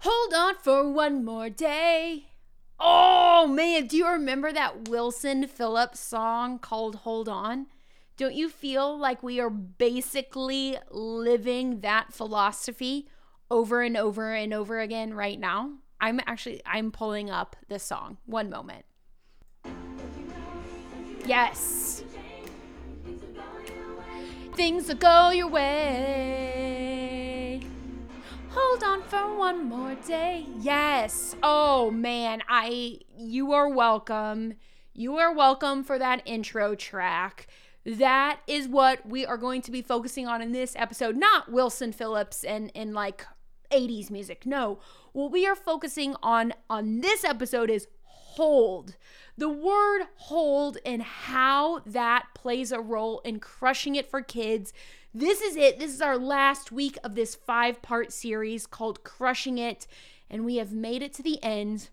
Hold on for one more day. Oh man, do you remember that Wilson Phillips song called Hold On? Don't you feel like we are basically living that philosophy over and over and over again right now? I'm actually I'm pulling up the song. One moment. Yes. Things will go your way. Hold on for one more day. Yes. Oh man, I you are welcome. You are welcome for that intro track. That is what we are going to be focusing on in this episode. Not Wilson Phillips and and like 80s music. No. What we are focusing on on this episode is hold. The word hold and how that plays a role in crushing it for kids this is it. This is our last week of this five part series called Crushing It, and we have made it to the end.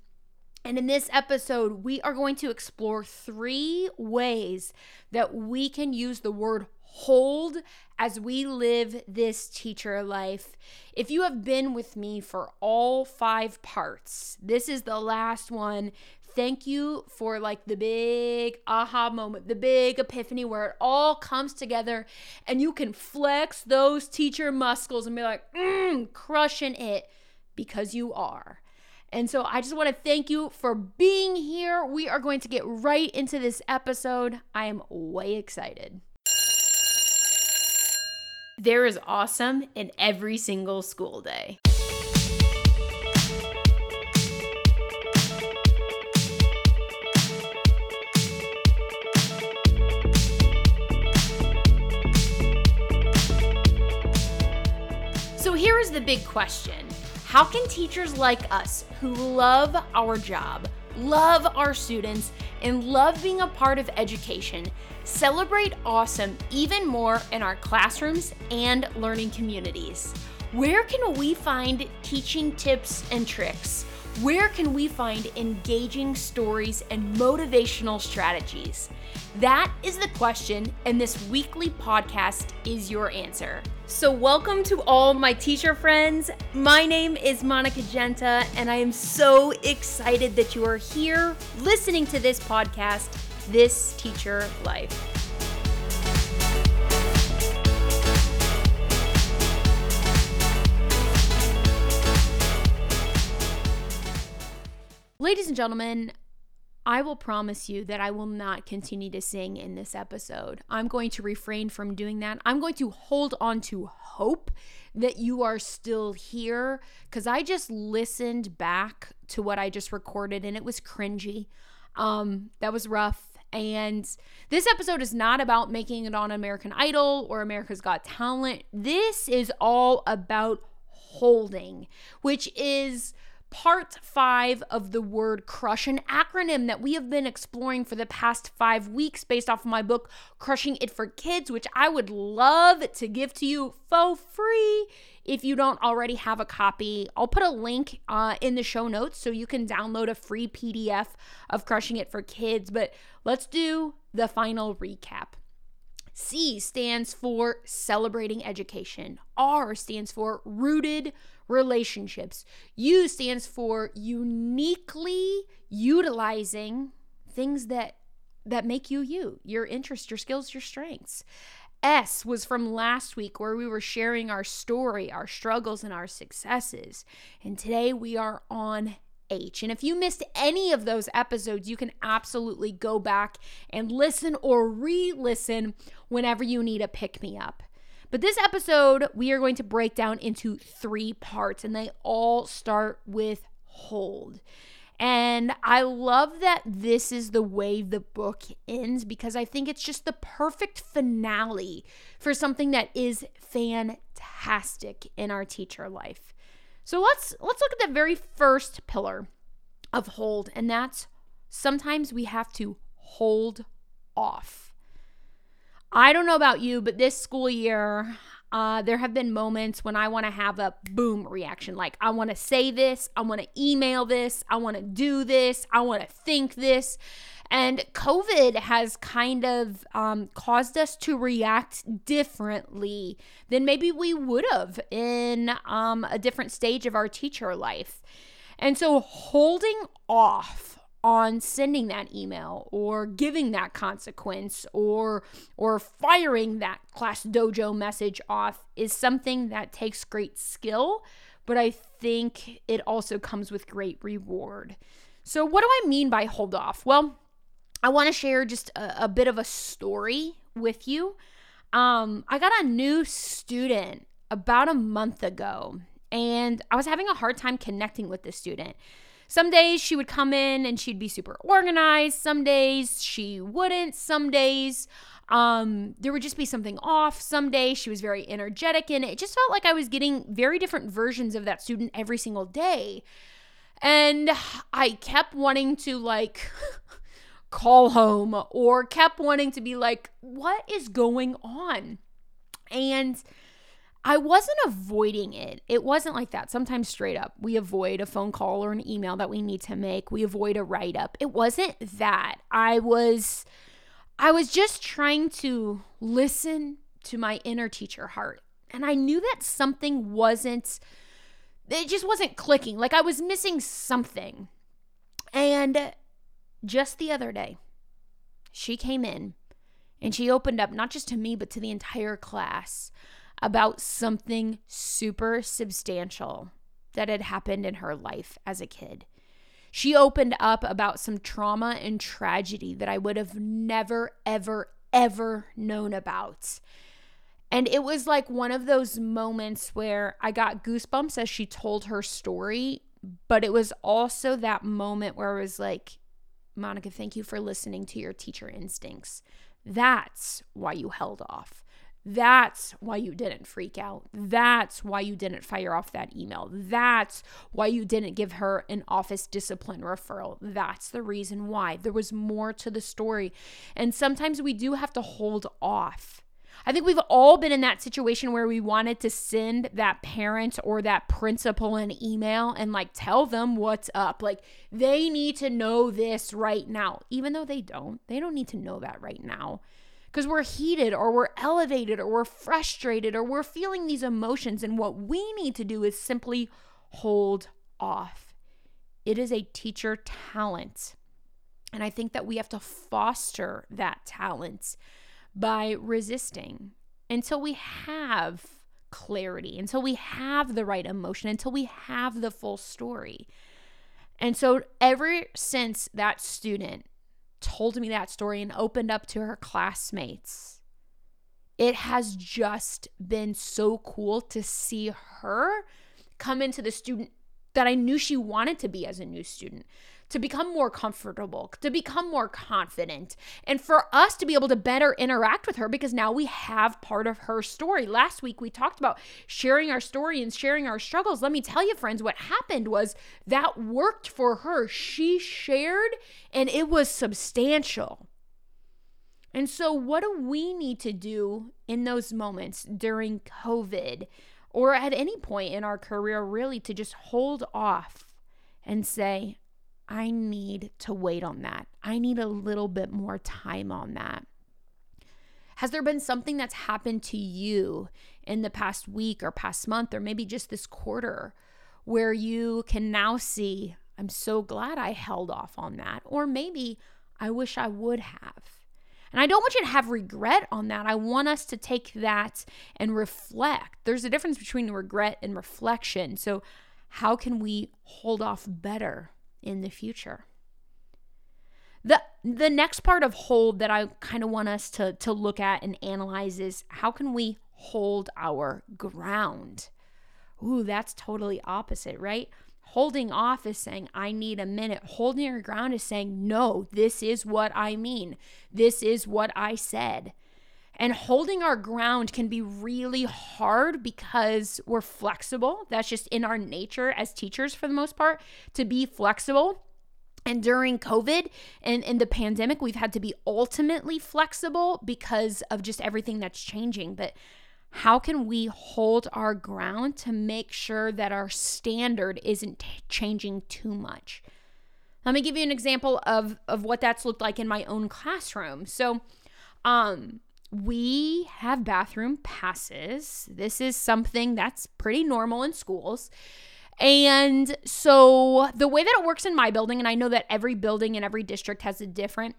And in this episode, we are going to explore three ways that we can use the word hold as we live this teacher life. If you have been with me for all five parts, this is the last one thank you for like the big aha moment, the big epiphany where it all comes together and you can flex those teacher muscles and be like, mm, crushing it because you are. And so I just want to thank you for being here. We are going to get right into this episode. I am way excited. There is awesome in every single school day. Here is the big question How can teachers like us, who love our job, love our students, and love being a part of education, celebrate awesome even more in our classrooms and learning communities? Where can we find teaching tips and tricks? Where can we find engaging stories and motivational strategies? That is the question, and this weekly podcast is your answer. So, welcome to all my teacher friends. My name is Monica Genta, and I am so excited that you are here listening to this podcast, This Teacher Life. Ladies and gentlemen, I will promise you that I will not continue to sing in this episode. I'm going to refrain from doing that. I'm going to hold on to hope that you are still here because I just listened back to what I just recorded and it was cringy. Um, that was rough. And this episode is not about making it on American Idol or America's Got Talent. This is all about holding, which is part five of the word crush, an acronym that we have been exploring for the past five weeks based off of my book, Crushing It for Kids, which I would love to give to you for free if you don't already have a copy. I'll put a link uh, in the show notes so you can download a free PDF of Crushing It for Kids. But let's do the final recap. C stands for celebrating education. R stands for rooted relationships. U stands for uniquely utilizing things that that make you you, your interests, your skills, your strengths. S was from last week where we were sharing our story, our struggles, and our successes. And today we are on H. And if you missed any of those episodes, you can absolutely go back and listen or re listen whenever you need a pick me up. But this episode, we are going to break down into three parts, and they all start with hold. And I love that this is the way the book ends because I think it's just the perfect finale for something that is fantastic in our teacher life. So let's let's look at the very first pillar of hold and that's sometimes we have to hold off. I don't know about you, but this school year Uh, there have been moments when I want to have a boom reaction. Like, I want to say this, I want to email this, I want to do this, I want to think this. And COVID has kind of um, caused us to react differently than maybe we would have in um, a different stage of our teacher life. And so holding off on sending that email or giving that consequence or or firing that class dojo message off is something that takes great skill, but I think it also comes with great reward. So what do I mean by hold off? Well, I want to share just a, a, bit of a story with you. Um, I got a new student about a month ago, and I was having a hard time connecting with this student. Some days she would come in and she'd be super organized. Some days she wouldn't. Some days um, there would just be something off. Some days she was very energetic, and it just felt like I was getting very different versions of that student every single day. And I kept wanting to like call home or kept wanting to be like, what is going on? And I wasn't avoiding it. It wasn't like that. Sometimes straight up, we avoid a phone call or an email that we need to make. We avoid a write up. It wasn't that. I was I was just trying to listen to my inner teacher heart. And I knew that something wasn't it just wasn't clicking. Like I was missing something. And just the other day, she came in and she opened up not just to me, but to the entire class about something super substantial that had happened in her life as a kid. She opened up about some trauma and tragedy that I would have never, ever, ever known about. And it was like one of those moments where I got goosebumps as she told her story, but it was also that moment where I was like, Monica, thank you for listening to your teacher instincts. That's why you held off. That's why you didn't freak out. That's why you didn't fire off that email. That's why you didn't give her an office discipline referral. That's the reason why. There was more to the story. And sometimes we do have to hold off I think we've all been in that situation where we wanted to send that parent or that principal an email and like tell them what's up. Like they need to know this right now, even though they don't. They don't need to know that right now because we're heated or we're elevated or we're frustrated or we're feeling these emotions. And what we need to do is simply hold off. It is a teacher talent. And I think that we have to foster that talent by resisting until we have clarity, until we have the right emotion, until we have the full story. And so, ever since that student told me that story and opened up to her classmates, it has just been so cool to see her come into the student that I knew she wanted to be as a new student to become more comfortable, to become more confident, and for us to be able to better interact with her because now we have part of her story. Last week, we talked about sharing our story and sharing our struggles. Let me tell you, friends, what happened was that worked for her. She shared, and it was substantial. And so, what do we need to do in those moments during COVID or at any point in our career, really, to just hold off and say, I need to wait on that. I need a little bit more time on that. Has there been something that's happened to you in the past week or past month or maybe just this quarter where you can now see, I'm so glad I held off on that? Or maybe I wish I would have. And I don't want you to have regret on that. I want us to take that and reflect. There's a difference between regret and reflection. So, how can we hold off better in the future. The the next part of hold that I kind of want us to to look at and analyze is how can we hold our ground? Ooh, that's totally opposite, right? Holding off is saying, I need a minute. Holding your ground is saying, no, this is what I mean. This is what I said. And holding our ground can be really hard because we're flexible. That's just in our nature as teachers, for the most part, to be flexible. And during COVID and, in the pandemic, we've had to be ultimately flexible because of just everything that's changing. But how can we hold our ground to make sure that our standard isn't t- changing too much? Let me give you an example of, of what that's looked like in my own classroom. So, um, we have bathroom passes. This is something that's pretty normal in schools. And so the way that it works in my building, and I know that every building in every district has a different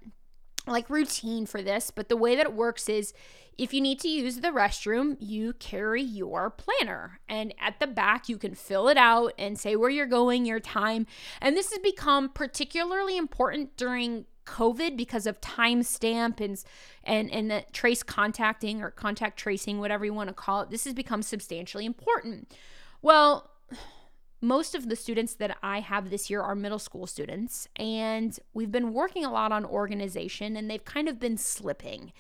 like routine for this, but the way that it works is if you need to use the restroom, you carry your planner. And at the back, you can fill it out and say where you're going, your time. And this has become particularly important during COVID because of timestamp and and and the trace contacting or contact tracing, whatever you want to call it. This has become substantially important. Well, most of the students that I have this year are middle school students, and we've been working a lot on organization, and they've kind of been slipping.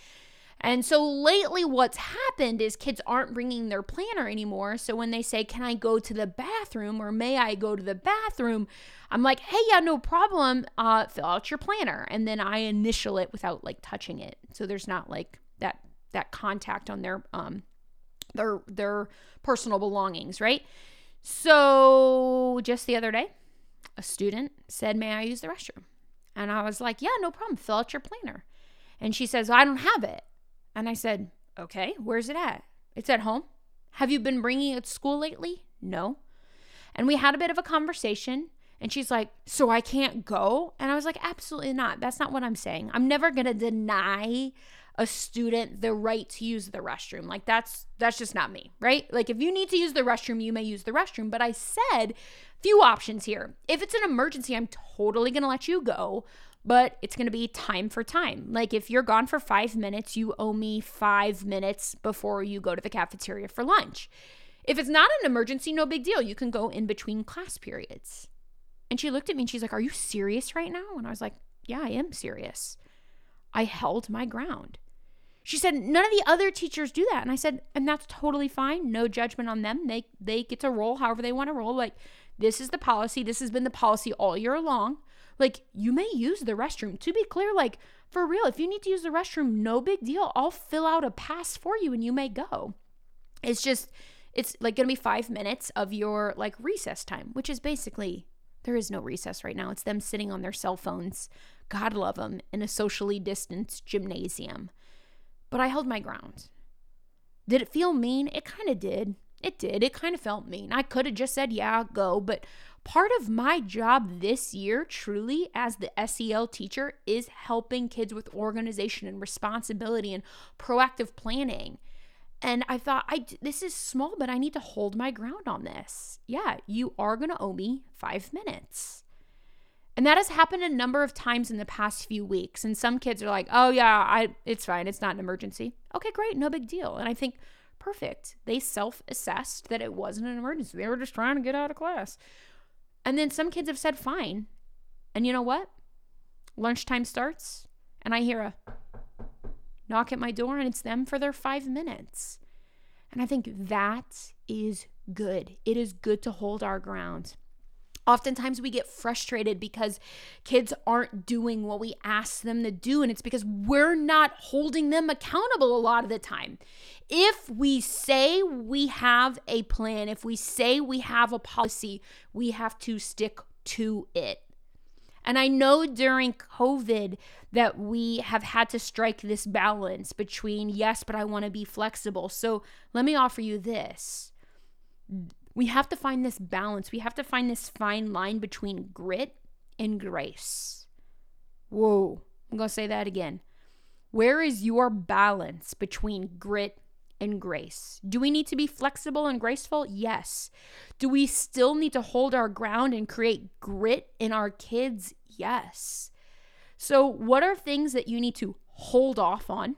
And so lately, what's happened is kids aren't bringing their planner anymore. So when they say, Can I go to the bathroom or may I go to the bathroom? I'm like, Hey, yeah, no problem. Uh, fill out your planner. And then I initial it without like touching it. So there's not like that that contact on their um their their personal belongings, right? So just the other day, a student said, May I use the restroom? And I was like, Yeah, no problem. Fill out your planner. And she says, I don't have it. And I said, Okay, where's it at? It's at home. Have you been bringing it to school lately? No. And we had a bit of a conversation. And she's like, So I can't go? And I was like, Absolutely not. That's not what I'm saying. I'm never going to deny a student the right to use the restroom. Like that's that's just not me, right? Like if you need to use the restroom, you may use the restroom, but I said few options here. If it's an emergency, I'm totally going to let you go, but it's going to be time for time. Like if you're gone for 5 minutes, you owe me 5 minutes before you go to the cafeteria for lunch. If it's not an emergency, no big deal. You can go in between class periods. And she looked at me and she's like, Are you serious right now? And I was like, Yeah, I am serious. I held my ground. She said none of the other teachers do that. And I said, and that's totally fine. No judgment on them. They they get to roll however they want to roll. Like this is the policy. This has been the policy all year long. Like you may use the restroom. To be clear, like for real, if you need to use the restroom, no big deal. I'll fill out a pass for you and you may go. It's just it's like to be 5 minutes of your like recess time, which is basically there is no recess right now. It's them sitting on their cell phones. God love them in a socially distanced gymnasium but I held my ground. Did it feel mean? It kind of did. It did. It kind of felt mean. I could have just said, yeah, go. But part of my job this year, truly, as the SEL teacher, is helping kids with organization and responsibility and proactive planning. And I thought, I this is small, but I need to hold my ground on this. Yeah, you are to owe me five minutes. And that has happened a number of times in the past few weeks. And some kids are like, "Oh yeah, I it's fine. It's not an emergency." Okay, great. No big deal. And I think perfect. They self-assessed that it wasn't an emergency. They were just trying to get out of class. And then some kids have said, "Fine." And you know what? Lunchtime starts, and I hear a knock at my door and it's them for their 5 minutes. And I think that is good. It is good to hold our ground. Oftentimes we get frustrated because kids aren't doing what we ask them to do, and it's because we're not holding them accountable a lot of the time. If we say we have a plan, if we say we have a policy, we have to stick to it. And I know during COVID that we have had to strike this balance between, yes, but I want to be flexible. So let me offer you this we have to find this balance. We have to find this fine line between grit and grace. Whoa, I'm going to say that again. Where is your balance between grit and grace? Do we need to be flexible and graceful? Yes. Do we still need to hold our ground and create grit in our kids? Yes. So, what are things that you need to hold off on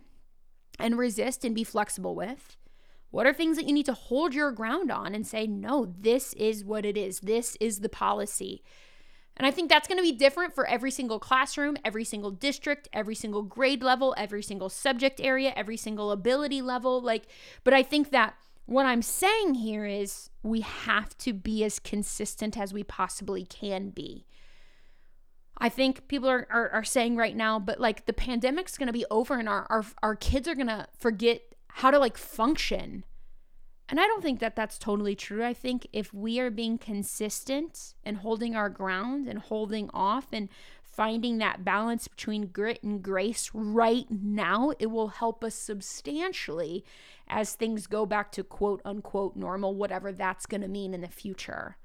and resist and be flexible with? What are things that you need to hold your ground on and say, no, this is what it is? This is the policy. And I think that's going to be different for every single classroom, every single district, every single grade level, every single subject area, every single ability level. Like, but I think that what I'm saying here is we have to be as consistent as we possibly can be. I think people are, are, are saying right now, but like the pandemic's going to be over and our, our, our kids are going to forget how to like function. And I don't think that that's totally true. I think if we are being consistent and holding our ground and holding off and finding that balance between grit and grace right now, it will help us substantially as things go back to quote unquote normal, whatever that's going to mean in the future.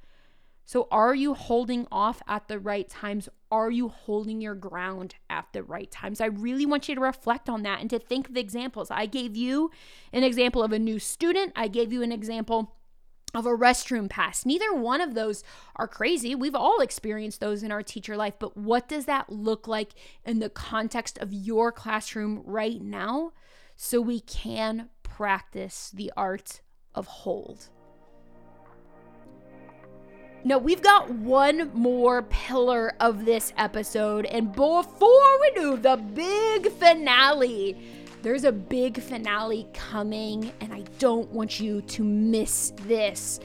So, are you holding off at the right times? Are you holding your ground at the right times? I really want you to reflect on that and to think of examples. I gave you an example of a new student, I gave you an example of a restroom pass. Neither one of those are crazy. We've all experienced those in our teacher life, but what does that look like in the context of your classroom right now so we can practice the art of hold? No, we've got one more pillar of this episode. And before we do the big finale, there's a big finale coming, and I don't want you to miss this.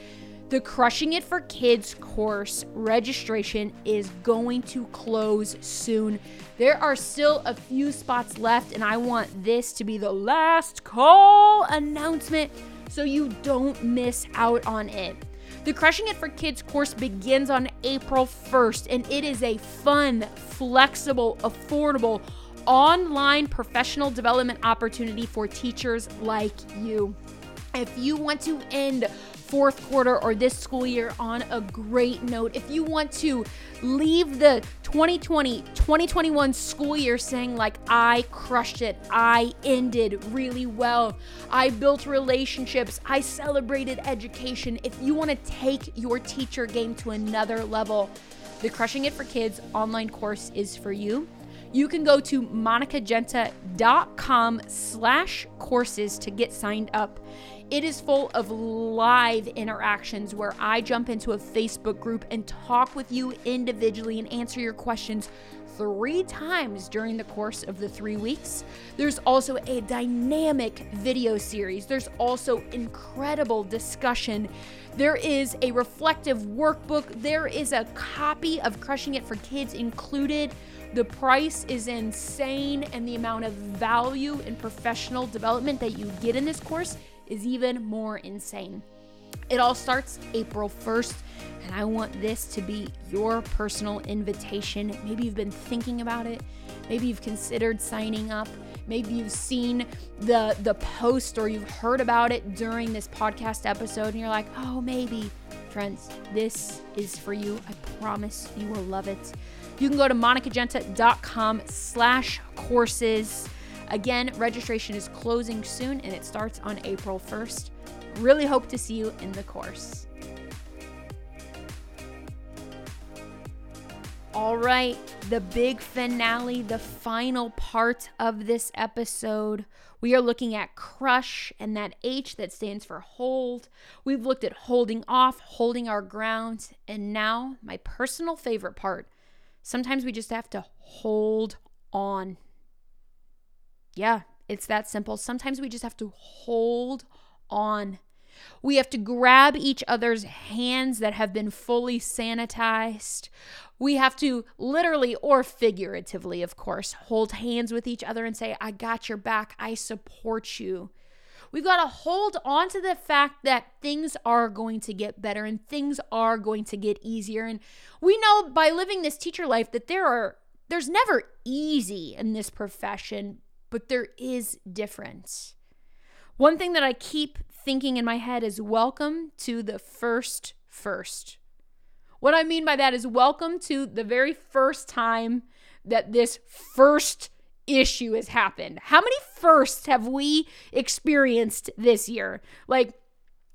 The Crushing It for Kids course registration is going to close soon. There are still a few spots left, and I want this to be the last call announcement so you don't miss out on it. The Crushing It for Kids course begins on April 1st, and it is a fun, flexible, affordable, online professional development opportunity for teachers like you. If you want to end fourth quarter or this school year on a great note. If you want to leave the 2020 2021 school year saying, like, I crushed it, I ended really well, I built relationships, I celebrated education. If you want to take your teacher game to another level, the Crushing It for Kids online course is for you. You can go to monicagenta.com slash courses to get signed up it is full of live interactions where I jump into a Facebook group and talk with you individually and answer your questions three times during the course of the three weeks. There's also a dynamic video series. There's also incredible discussion. There is a reflective workbook. There is a copy of Crushing It for Kids included. The price is insane, and the amount of value and professional development that you get in this course is even more insane. It all starts April 1st, and I want this to be your personal invitation. Maybe you've been thinking about it, maybe you've considered signing up. Maybe you've seen the the post or you've heard about it during this podcast episode and you're like, "Oh, maybe." Friends, this is for you. I promise you will love it. You can go to monicagenta.com slash courses. Again, registration is closing soon and it starts on April 1st. Really hope to see you in the course. All right, the big finale, the final part of this episode. We are looking at crush and that H that stands for hold. We've looked at holding off, holding our ground, and now my personal favorite part. Sometimes we just have to hold on. Yeah, it's that simple. Sometimes we just have to hold on. We have to grab each other's hands that have been fully sanitized. We have to literally or figuratively, of course, hold hands with each other and say, I got your back. I support you. We've got to hold on to the fact that things are going to get better and things are going to get easier. And we know by living this teacher life that there are there's never easy in this profession, but there is difference. One thing that I keep thinking in my head is welcome to the first first. What I mean by that is welcome to the very first time that this first issue has happened. How many firsts have we experienced this year? Like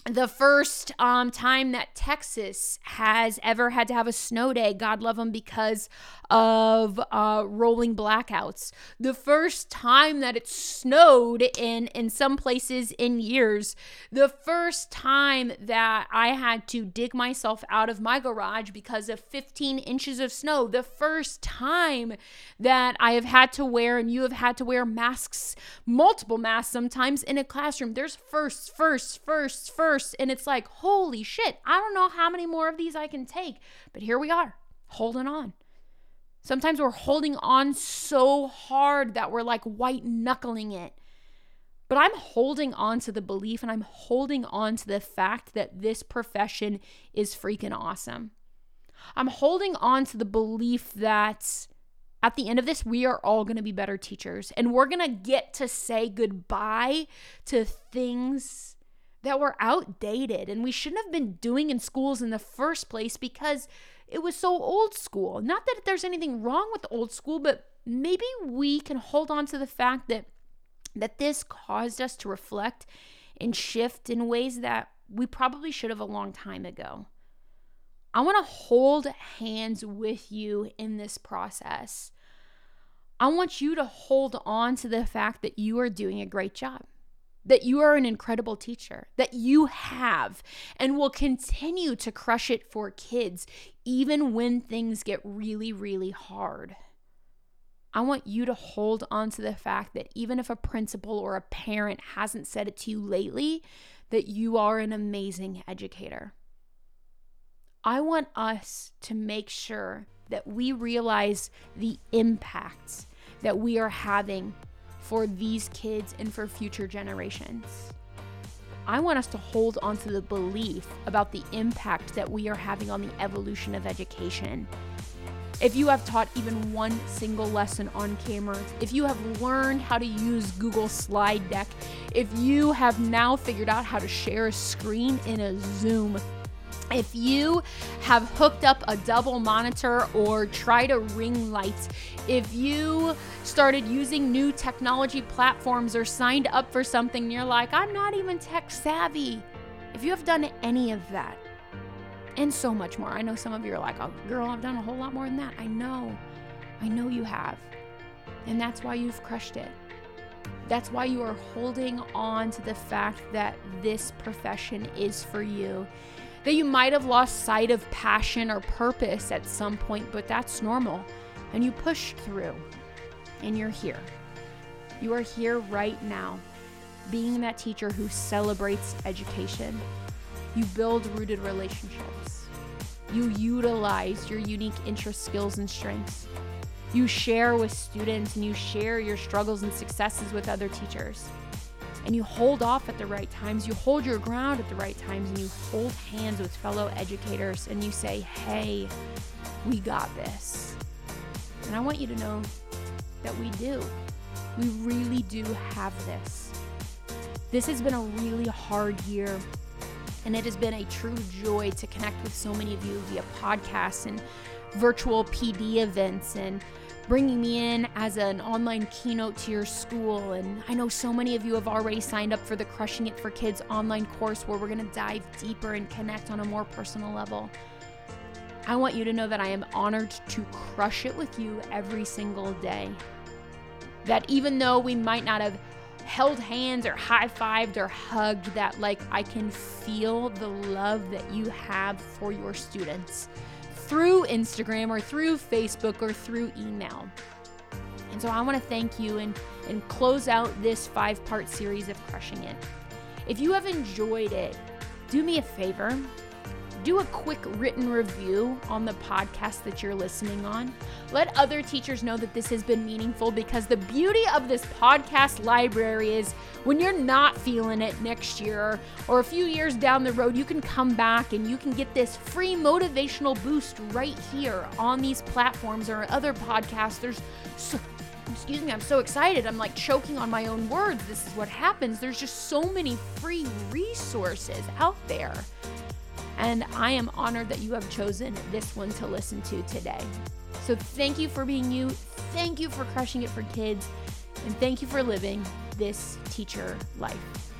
the first um, time that Texas has ever had to have a snow day, God love them, because of uh, rolling blackouts. The first time that it snowed in in some places in years. The first time that I had to dig myself out of my garage because of 15 inches of snow. The first time that I have had to wear and you have had to wear masks, multiple masks sometimes in a classroom. There's first, first, first, first first. And it's like, holy shit, I don't know how many more of these I can take. But here we are, holding on. Sometimes we're holding on so hard that we're like white knuckling it. But I'm holding on to the belief and I'm holding on to the fact that this profession is freaking awesome. I'm holding on to the belief that at the end of this, we are all going to be better teachers and we're going to get to say goodbye to things that were outdated and we shouldn't have been doing in schools in the first place because it was so old school. Not that there's anything wrong with old school, but maybe we can hold on to the fact that that this caused us to reflect and shift in ways that we probably should have a long time ago. I want to hold hands with you in this process. I want you to hold on to the fact that you are doing a great job, that you are an incredible teacher, that you have and will continue to crush it for kids, even when things get really, really hard. I want you to hold on to the fact that even if a principal or a parent hasn't said it to you lately, that you are an amazing educator. I want us to make sure that we realize the impacts that we are having for these kids and for future generations. I want us to hold on to the belief about the impact that we are having on the evolution of education if you have taught even one single lesson on camera, if you have learned how to use Google Slide Deck, if you have now figured out how to share a screen in a Zoom, if you have hooked up a double monitor or tried a ring light, if you started using new technology platforms or signed up for something and you're like, I'm not even tech savvy, if you have done any of that, and so much more. I know some of you are like, oh, girl, I've done a whole lot more than that. I know. I know you have. And that's why you've crushed it. That's why you are holding on to the fact that this profession is for you. That you might have lost sight of passion or purpose at some point, but that's normal. And you pushed through, and you're here. You are here right now, being that teacher who celebrates education you build rooted relationships. You utilize your unique interests, skills, and strengths. You share with students and you share your struggles and successes with other teachers. And you hold off at the right times, you hold your ground at the right times, and you hold hands with fellow educators and you say, hey, we got this. And I want you to know that we do. We really do have this. This has been a really hard year and it has been a true joy to connect with so many of you via podcasts and virtual PD events and bringing me in as an online keynote to your school. And I know so many of you have already signed up for the Crushing It for Kids online course where we're going to dive deeper and connect on a more personal level. I want you to know that I am honored to crush it with you every single day. That even though we might not have held hands or high fived or hugged that like I can feel the love that you have for your students through Instagram or through Facebook or through email. And so I want to thank you and, and close out this five part series of Crushing It. If you have enjoyed it, do me a favor do a quick written review on the podcast that you're listening on. Let other teachers know that this has been meaningful because the beauty of this podcast library is when you're not feeling it next year or a few years down the road, you can come back and you can get this free motivational boost right here on these platforms or other podcasts. There's so, excuse me, I'm so excited. I'm like choking on my own words. This is what happens. There's just so many free resources out there. And I am honored that you have chosen this one to listen to today. So thank you for being you. Thank you for crushing it for kids. And thank you for living this teacher life.